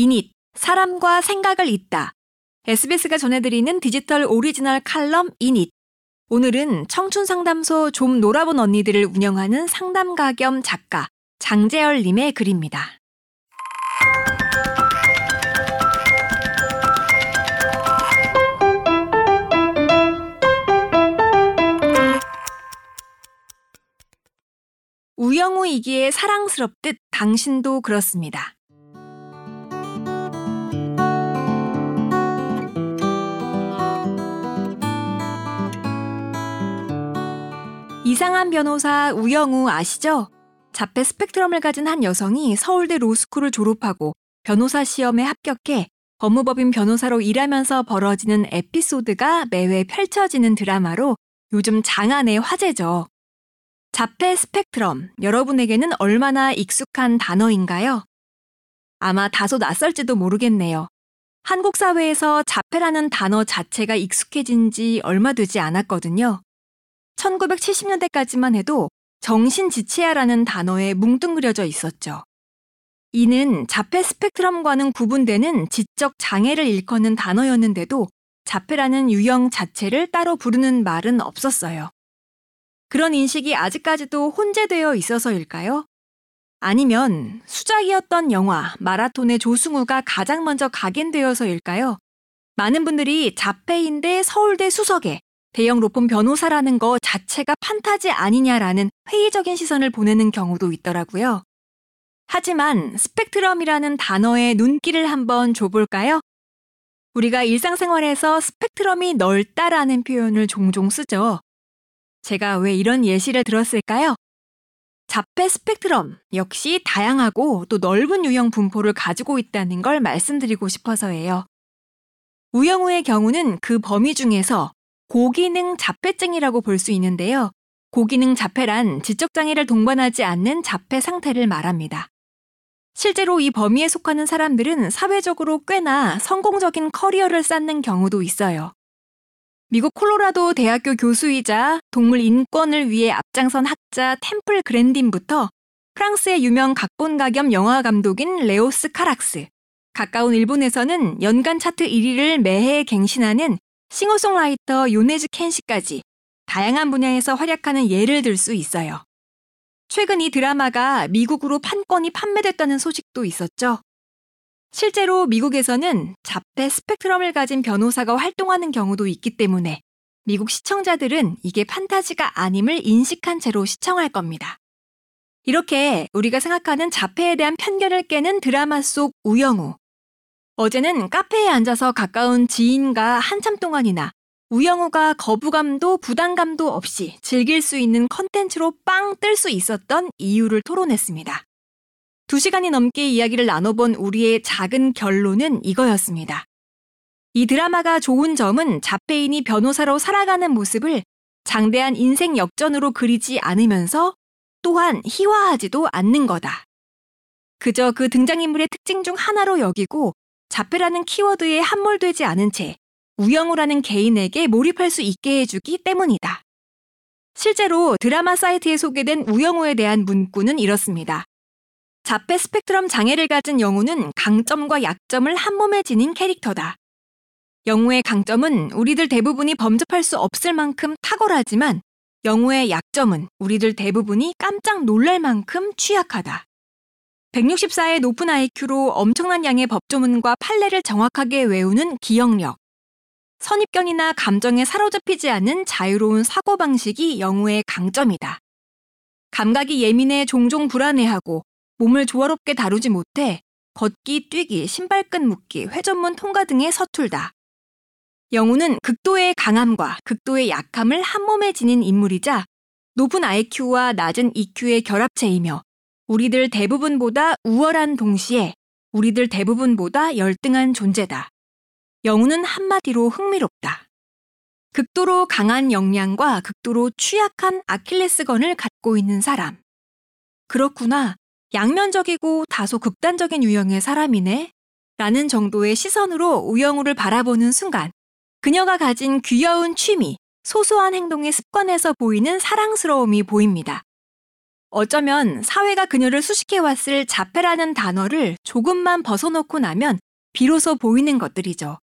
이닛, 사람과 생각을 잇다. SBS가 전해드리는 디지털 오리지널 칼럼 이닛. 오늘은 청춘 상담소 좀 놀아본 언니들을 운영하는 상담가 겸 작가 장재열님의 글입니다. 우영우이기에 사랑스럽듯 당신도 그렇습니다. 이상한 변호사 우영우 아시죠? 자폐 스펙트럼을 가진 한 여성이 서울대 로스쿨을 졸업하고 변호사 시험에 합격해 법무법인 변호사로 일하면서 벌어지는 에피소드가 매회 펼쳐지는 드라마로 요즘 장안의 화제죠. 자폐 스펙트럼, 여러분에게는 얼마나 익숙한 단어인가요? 아마 다소 낯설지도 모르겠네요. 한국 사회에서 자폐라는 단어 자체가 익숙해진 지 얼마 되지 않았거든요. 1970년대까지만 해도 정신지체아라는 단어에 뭉뚱그려져 있었죠. 이는 자폐 스펙트럼과는 구분되는 지적 장애를 일컫는 단어였는데도 자폐라는 유형 자체를 따로 부르는 말은 없었어요. 그런 인식이 아직까지도 혼재되어 있어서일까요? 아니면 수작이었던 영화 마라톤의 조승우가 가장 먼저 각인되어서일까요? 많은 분들이 자폐인데 서울대 수석에 대형 로펌 변호사라는 거 자체가 판타지 아니냐라는 회의적인 시선을 보내는 경우도 있더라고요. 하지만 스펙트럼이라는 단어의 눈길을 한번 줘볼까요? 우리가 일상생활에서 스펙트럼이 넓다라는 표현을 종종 쓰죠. 제가 왜 이런 예시를 들었을까요? 자폐 스펙트럼 역시 다양하고 또 넓은 유형 분포를 가지고 있다는 걸 말씀드리고 싶어서예요. 우영우의 경우는 그 범위 중에서 고기능 자폐증이라고 볼 수 있는데요. 고기능 자폐란 지적장애를 동반하지 않는 자폐 상태를 말합니다. 실제로 이 범위에 속하는 사람들은 사회적으로 꽤나 성공적인 커리어를 쌓는 경우도 있어요. 미국 콜로라도 대학교 교수이자 동물 인권을 위해 앞장선 학자 템플 그랜딘부터 프랑스의 유명 각본가 겸 영화 감독인 레오스 카락스, 가까운 일본에서는 연간 차트 1위를 매해 갱신하는 싱어송라이터 요네즈 켄시까지 다양한 분야에서 활약하는 예를 들 수 있어요. 최근 이 드라마가 미국으로 판권이 판매됐다는 소식도 있었죠. 실제로 미국에서는 자폐 스펙트럼을 가진 변호사가 활동하는 경우도 있기 때문에 미국 시청자들은 이게 판타지가 아님을 인식한 채로 시청할 겁니다. 이렇게 우리가 생각하는 자폐에 대한 편견을 깨는 드라마 속 우영우. 어제는 카페에 앉아서 가까운 지인과 한참 동안이나 우영우가 거부감도 부담감도 없이 즐길 수 있는 컨텐츠로 빵 뜰 수 있었던 이유를 토론했습니다. 두 시간이 넘게 이야기를 나눠본 우리의 작은 결론은 이거였습니다. 이 드라마가 좋은 점은 자폐인이 변호사로 살아가는 모습을 장대한 인생 역전으로 그리지 않으면서 또한 희화하지도 않는 거다. 그저 그 등장인물의 특징 중 하나로 여기고 자폐라는 키워드에 함몰되지 않은 채 우영우라는 개인에게 몰입할 수 있게 해주기 때문이다. 실제로 드라마 사이트에 소개된 우영우에 대한 문구는 이렇습니다. 자폐 스펙트럼 장애를 가진 영우는 강점과 약점을 한 몸에 지닌 캐릭터다. 영우의 강점은 우리들 대부분이 범접할 수 없을 만큼 탁월하지만 영우의 약점은 우리들 대부분이 깜짝 놀랄 만큼 취약하다. 164의 높은 IQ로 엄청난 양의 법조문과 판례를 정확하게 외우는 기억력. 선입견이나 감정에 사로잡히지 않는 자유로운 사고방식이 영우의 강점이다. 감각이 예민해 종종 불안해하고 몸을 조화롭게 다루지 못해 걷기, 뛰기, 신발끈 묶기, 회전문 통과 등에 서툴다. 영우는 극도의 강함과 극도의 약함을 한 몸에 지닌 인물이자 높은 IQ와 낮은 EQ의 결합체이며 우리들 대부분보다 우월한 동시에 우리들 대부분보다 열등한 존재다. 영우는 한마디로 흥미롭다. 극도로 강한 역량과 극도로 취약한 아킬레스건을 갖고 있는 사람. 그렇구나. 양면적이고 다소 극단적인 유형의 사람이네. 라는 정도의 시선으로 우영우를 바라보는 순간 그녀가 가진 귀여운 취미, 소소한 행동의 습관에서 보이는 사랑스러움이 보입니다. 어쩌면 사회가 그녀를 수식해왔을 자폐라는 단어를 조금만 벗어놓고 나면 비로소 보이는 것들이죠.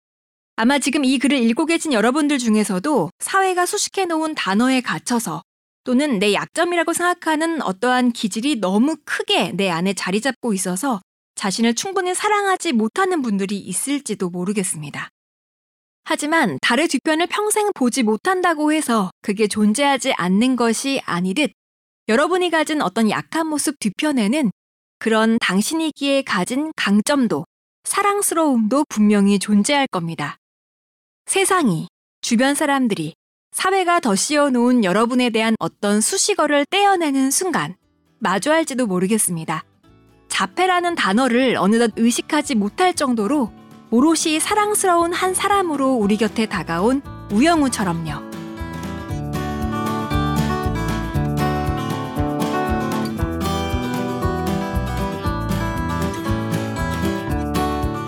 아마 지금 이 글을 읽고 계신 여러분들 중에서도 사회가 수식해놓은 단어에 갇혀서 또는 내 약점이라고 생각하는 어떠한 기질이 너무 크게 내 안에 자리 잡고 있어서 자신을 충분히 사랑하지 못하는 분들이 있을지도 모르겠습니다. 하지만 달의 뒤편을 평생 보지 못한다고 해서 그게 존재하지 않는 것이 아니듯 여러분이 가진 어떤 약한 모습 뒤편에는 그런 당신이기에 가진 강점도 사랑스러움도 분명히 존재할 겁니다. 세상이, 주변 사람들이, 사회가 더 씌워 놓은 여러분에 대한 어떤 수식어를 떼어내는 순간 마주할지도 모르겠습니다. 자폐라는 단어를 어느덧 의식하지 못할 정도로 오롯이 사랑스러운 한 사람으로 우리 곁에 다가온 우영우처럼요.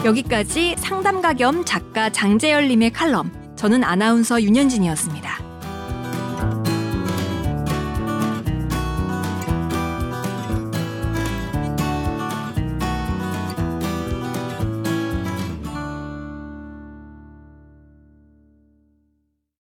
여기까지 상담가 겸 작가 장재열님의 칼럼, 저는 아나운서 윤현진이었습니다.